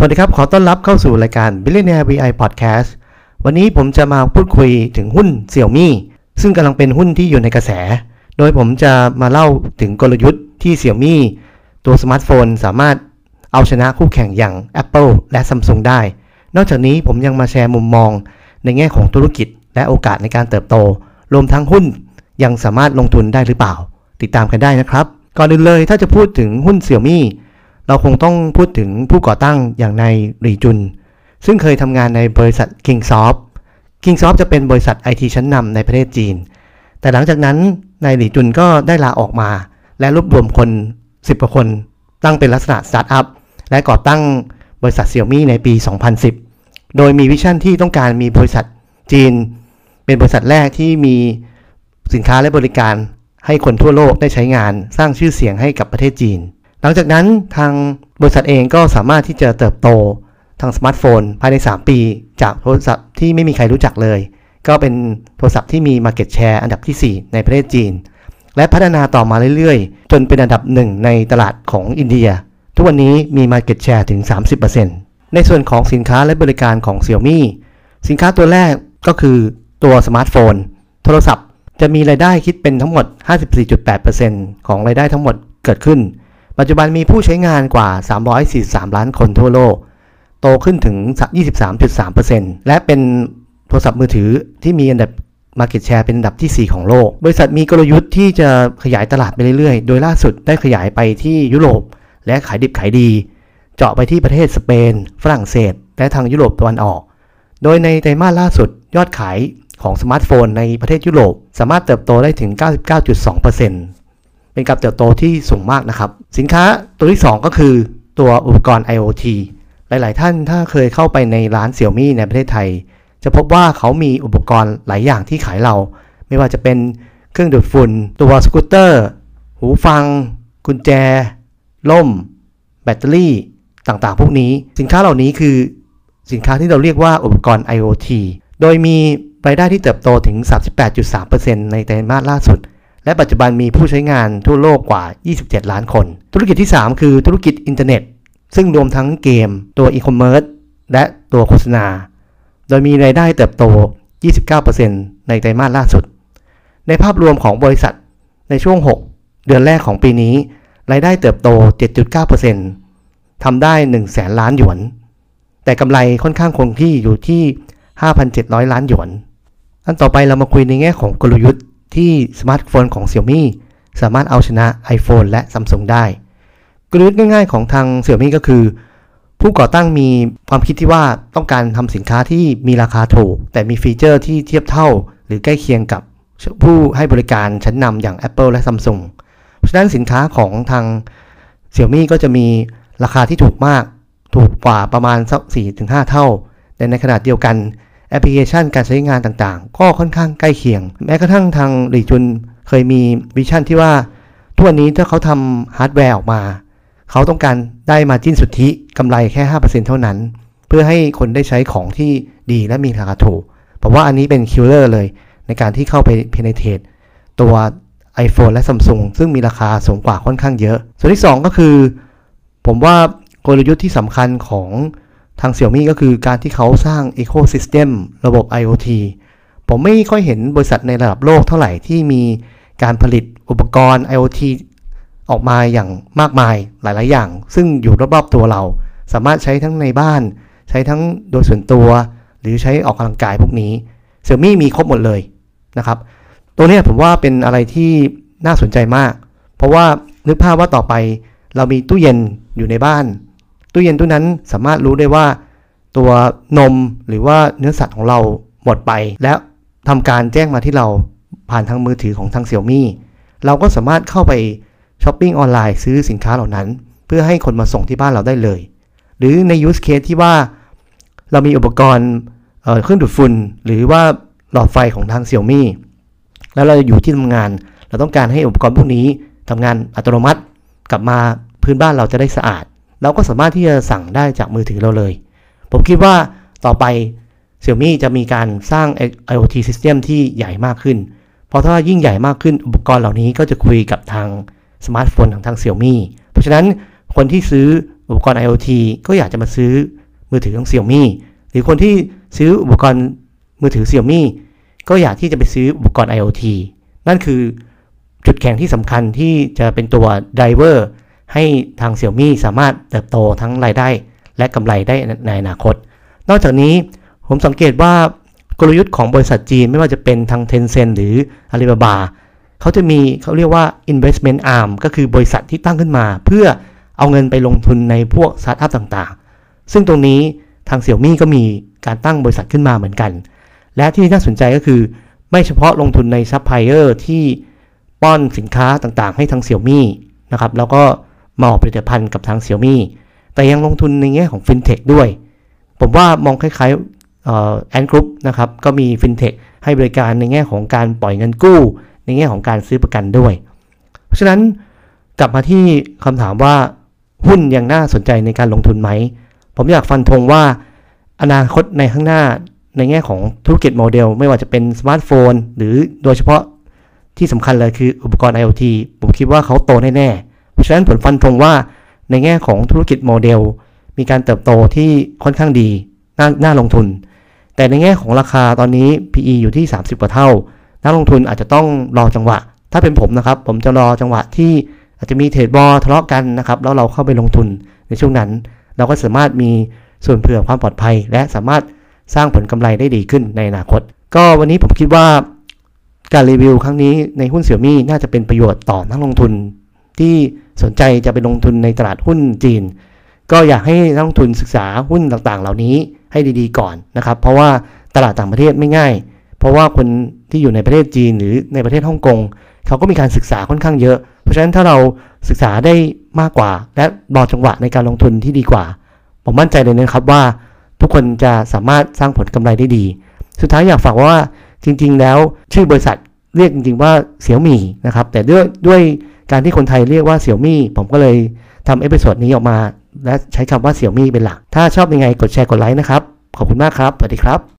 สวัสดีครับ ขอต้อนรับเข้าสู่รายการ Billionaire VI Podcast วันนี้ผมจะมาพูดคุยถึงหุ้น Xiaomi ซึ่งกำลังเป็นหุ้นที่อยู่ในกระแส โดยผมจะมาเล่าถึงกลยุทธ์ที่ Xiaomi ตัวสมาร์ทโฟนสามารถเอาชนะคู่แข่งอย่าง Apple และ Samsung ได้ นอกจากนี้ผมยังมาแชร์มุมมอง ในแง่ของธุรกิจ และโอกาสในการเติบโต รวมทั้งหุ้นยังสามารถลงทุนได้หรือเปล่า ติดตามกันได้นะครับ ก่อนอื่นเลยถ้าจะพูดถึงหุ้น Xiaomi เราคงต้องพูดถึงผู้ก่อตั้งอย่างนายหลีจุน ซึ่งเคยทำงานในบริษัท Kingsoft Kingsoft จะเป็นบริษัทไอทีชั้นนำในประเทศจีน แต่หลังจากนั้นนายหลีจุนก็ได้ลาออกมา และรวบรวมคน 10กว่าคน ตั้งเป็นลักษณะสตาร์ทอัพและก่อตั้งบริษัทเซี่ยมี่ในปี 2010 โดยมี vision ที่ต้องการมีบริษัทจีน เป็นบริษัทแรกที่มีสินค้าและบริการให้คนทั่วโลกได้ใช้งานสร้างชื่อเสียงให้กับประเทศจีน หลังจากนั้นทางบริษัทเองก็สามารถที่จะเติบโตทางสมาร์ทโฟน ภายใน 3 ปี จากโทรศัพท์ที่ไม่มีใครรู้จักเลย ก็เป็นโทรศัพท์ที่มี Market Share อันดับที่ 4 ในประเทศจีน และพัฒนาต่อมาเรื่อยๆ จนเป็นอันดับหนึ่งในตลาดของอินเดีย ทุกวันนี้มี Market Share ถึง 30%ในส่วนของสินค้าและบริการของ Xiaomi สินค้าตัวแรกก็คือตัวสมาร์ทโฟน โทรศัพท์จะมีรายได้คิดเป็นทั้งหมด 54.8%ของรายได้ทั้งหมดเกิดขึ้น ปัจจุบันมีผู้ใช้งานกว่า 343 ล้านคนทั่วโลก โตขึ้นถึง 23.3%และเป็นโทรศัพท์มือถือที่มีอันดับ Market Share เป็นอันดับที่ 4 ของโลก บริษัทมีกลยุทธ์ที่จะขยายตลาดไปเรื่อยๆ โดยล่าสุดได้ขยายไปที่ยุโรป และขายดิบขายดี เจาะไปที่ประเทศสเปน ฝรั่งเศส และทางยุโรปตะวันออก โดยในไตรมาสล่าสุดยอดขายของสมาร์ทโฟนในประเทศยุโรป สามารถเติบโตได้ถึง 99.2% เป็นการเติบโตที่สูงมากนะครับ สินค้าตัวที่ 2 ก็คือตัวอุปกรณ์ IoT หลาย ๆ ท่านถ้าเคยเข้าไปในร้านเซี่ยมี่ในประเทศไทย จะพบว่าเขามีอุปกรณ์หลายอย่างที่ขายเรา ไม่ว่าจะเป็นเครื่องดูดฝุ่น ตัวสกูตเตอร์ หูฟัง กุญแจ ร่ม แบตเตอรี่ ต่าง ๆ พวกนี้ สินค้าเหล่านี้คือสินค้าที่เราเรียกว่าอุปกรณ์ IoT โดยมีรายได้ที่เติบโตถึง 38.3%ในไตรมาสล่าสุด และปัจจุบันมีผู้ใช้งานทั่วโลกกว่า 27 ล้านคน ธุรกิจที่ 3 คือธุรกิจอินเทอร์เน็ต ซึ่งรวมทั้งเกม ตัวอีคอมเมิร์ซและตัวโฆษณา โดยมีรายได้เติบโต 29%ในไตรมาสล่าสุด ในภาพรวมของบริษัทในช่วง 6 เดือนแรกของปีนี้ รายได้เติบโต 7.9%ทำได้ 1 0 0 0 0แสนล้านหยวน แต่กำไรค่อนข้างคงที่อยู่ที่ 5,700 ล้านหยวน อันต่อไปเรามาคุยในแง่ของกลยุทธ์ ที่สมาร์ทโฟนของ Xiaomi สามารถเอาชนะ iPhone และ Samsung ได้ กลยุทธ์ง่ายๆของทาง Xiaomi ก็คือ ผู้ก่อตั้งมีความคิดที่ว่าต้องการทำสินค้าที่มีราคาถูก แต่มีฟีเจอร์ที่เทียบเท่า หรือใกล้เคียงกับผู้ให้บริการชั้นนำอย่าง Apple และ Samsung เพราะฉะนั้นสินค้าของทาง Xiaomi ก็จะมีราคาที่ถูกมาก ถูกกว่าประมาณสัก4-5 เท่า แต่ในขณะเดียวกัน แอปพลิเคชันการใช้งานต่างๆ ก็ค่อนข้างใกล้เคียง แม้กระทั่งทางหลีจุนเคยมี vision ที่ว่าทุกวันนี้ถ้าเขาทำฮาร์ดแวร์ออกมา เขาต้องการได้ margin สุทธิกำไรแค่ 5%เท่านั้น เพื่อให้คนได้ใช้ของที่ดีและมีราคาถูกผมว่าอันนี้เป็น killer เลย ในการที่เข้าไป penetrate ตัว iPhone และ Samsung ซึ่งมีราคาสูงกว่าค่อนข้างเยอะ ส่วนที่ 2 ก็คือ ผมว่ากลยุทธ์ที่สำคัญของ ทาง Xiaomi ก็คือการที่เขาสร้าง Ecosystem ระบบ IoT ผมไม่ค่อยเห็นบริษัทในระดับโลกเท่าไหร่ที่มีการผลิตอุปกรณ์ IoT ออกมาอย่างมากมายหลาย ๆ อย่าง ซึ่งอยู่รอบ ๆ ตัวเรา สามารถใช้ทั้งในบ้าน ใช้ทั้งโดยส่วนตัว หรือใช้ออกกำลังกายพวกนี้ Xiaomi มีครบหมดเลยนะครับ ตัวนี้ผมว่าเป็นอะไรที่น่าสนใจมาก เพราะว่านึกภาพว่าต่อไปเรามีตู้เย็นอยู่ในบ้าน ตู้เย็นตู้นั้นสามารถรู้ได้ว่า ตัวนมหรือว่าเนื้อสัตว์ของเราหมดไป แล้วทำการแจ้งมาที่เราผ่านทางมือถือของทางเซี่ยมี่เราก็สามารถเข้าไปช้อปปิ้งออนไลน์ซื้อสินค้าเหล่านั้น เพื่อให้คนมาส่งที่บ้านเราได้เลย หรือใน use case ที่ว่า เรามีอุปกรณ์เครื่องดูดฝุ่นหรือว่าหลอดไฟของทางเซี่ยมี่แล้วเราอยู่ที่ทำงาน เราต้องการให้อุปกรณ์พวกนี้ทำงานอัตโนมัติ กลับมาพื้นบ้านเราจะได้สะอาด เราก็สามารถที่จะสั่งได้จากมือถือเราเลย ผมคิดว่าต่อไป Xiaomi จะมีการสร้าง IoT System ที่ใหญ่มากขึ้น เพราะถ้ายิ่งใหญ่มากขึ้นอุปกรณ์เหล่านี้ก็จะคุยกับทางสมาร์ทโฟนของทาง Xiaomi เพราะฉะนั้นคนที่ซื้ออุปกรณ์ IoT ก็อยากจะมาซื้อมือถือของ Xiaomi หรือคนที่ซื้ออุปกรณ์มือถือ Xiaomi ก็อยากที่จะไปซื้ออุปกรณ์ IoT นั่นคือจุดแข็งที่สำคัญที่จะเป็นตัว driver ให้ทาง Xiaomi สามารถเติบโตทั้งรายได้ และกำไรได้ในอนาคต นอกจากนี้ผมสังเกตว่ากลยุทธ์ของบริษัทจีนไม่ว่าจะเป็นทาง Tencent หรือ Alibaba เขาจะมีเขาเรียกว่า investment arm ก็คือบริษัทที่ตั้งขึ้นมา เพื่อเอาเงินไปลงทุนในพวกสตาร์ทอัพต่างๆ ซึ่งตรงนี้ทางเสี่ยวมี่ก็มีการตั้งบริษัทขึ้นมาเหมือนกัน และที่น่าสนใจก็คือ ไม่เฉพาะลงทุนในซัพพลายเออร์ที่ป้อนสินค้าต่างๆ ให้ทางเสี่ยวมี่นะครับแล้วก็ มาออกผลิตภัณฑ์กับทางเสี่ยวมี่แต่ยังลงทุนในแง่ของฟินเทคด้วย ผมว่ามองคล้ายๆแอนกรุ๊ปนะครับก็มีฟินเทคให้บริการในแง่ของการปล่อยเงินกู้ ในแง่ของการซื้อประกันด้วย เพราะฉะนั้นกลับมาที่คำถามว่าหุ้นยังน่าสนใจในการลงทุนไหม ผมอยากฟันธงว่า อนาคตในข้างหน้าในแง่ของธุรกิจโมเดล ไม่ว่าจะเป็นสมาร์ทโฟน หรือโดยเฉพาะที่สำคัญเลยคืออุปกรณ์ IoT ผมคิดว่าเขาโตแน่ๆ เพราะฉะนั้นผมฟันธงว่าในแง่ของธุรกิจโมเดล มีการเติบโตที่ค่อนข้างดีน่าน่าลงทุน แต่ในแง่ของราคาตอนนี้ PE อยู่ที่ 30 กว่าเท่า นักลงทุนอาจจะต้องรอจังหวะ ถ้าเป็นผมนะครับ ผมจะรอจังหวะที่อาจจะมี trade war ทะเลาะกันนะครับแล้วเราเข้าไปลงทุนในช่วงนั้น เราก็สามารถมีส่วนเผื่อความปลอดภัย และสามารถสร้างผลกำไรได้ดีขึ้นในอนาคต ก็วันนี้ผมคิดว่าการรีวิวครั้งนี้ในหุ้นเสี่ยมี่น่าจะเป็นประโยชน์ต่อนักลงทุนที่ สนใจจะไปลงทุนในตลาดหุ้นจีน ก็อยากให้นักลงทุนศึกษาหุ้นต่างๆ เหล่านี้ให้ดีๆก่อนนะครับ เพราะว่าตลาดต่างประเทศไม่ง่าย เพราะว่าคนที่อยู่ในประเทศจีนหรือในประเทศฮ่องกงเขาก็มีการศึกษาค่อนข้างเยอะ เพราะฉะนั้นถ้าเราศึกษาได้มากกว่า และรอจังหวะในการลงทุนที่ดีกว่า ผมมั่นใจเลยนะครับว่าทุกคนจะสามารถสร้างผลกำไรได้ดี สุดท้ายอยากฝากว่าจริง ๆ แล้วชื่อบริษัท เรียกจริงๆว่าเสี่ยวมี่นะครับ แต่ด้วยด้วยการที่คนไทยเรียกว่าเสี่ยวมี่ผมก็เลยทำ episode นี้ออกมา และใช้คำว่าเสี่ยวมี่เป็นหลัก ถ้าชอบยังไงกดแชร์กดไลค์นะครับ ขอบคุณมากครับ สวัสดีครับ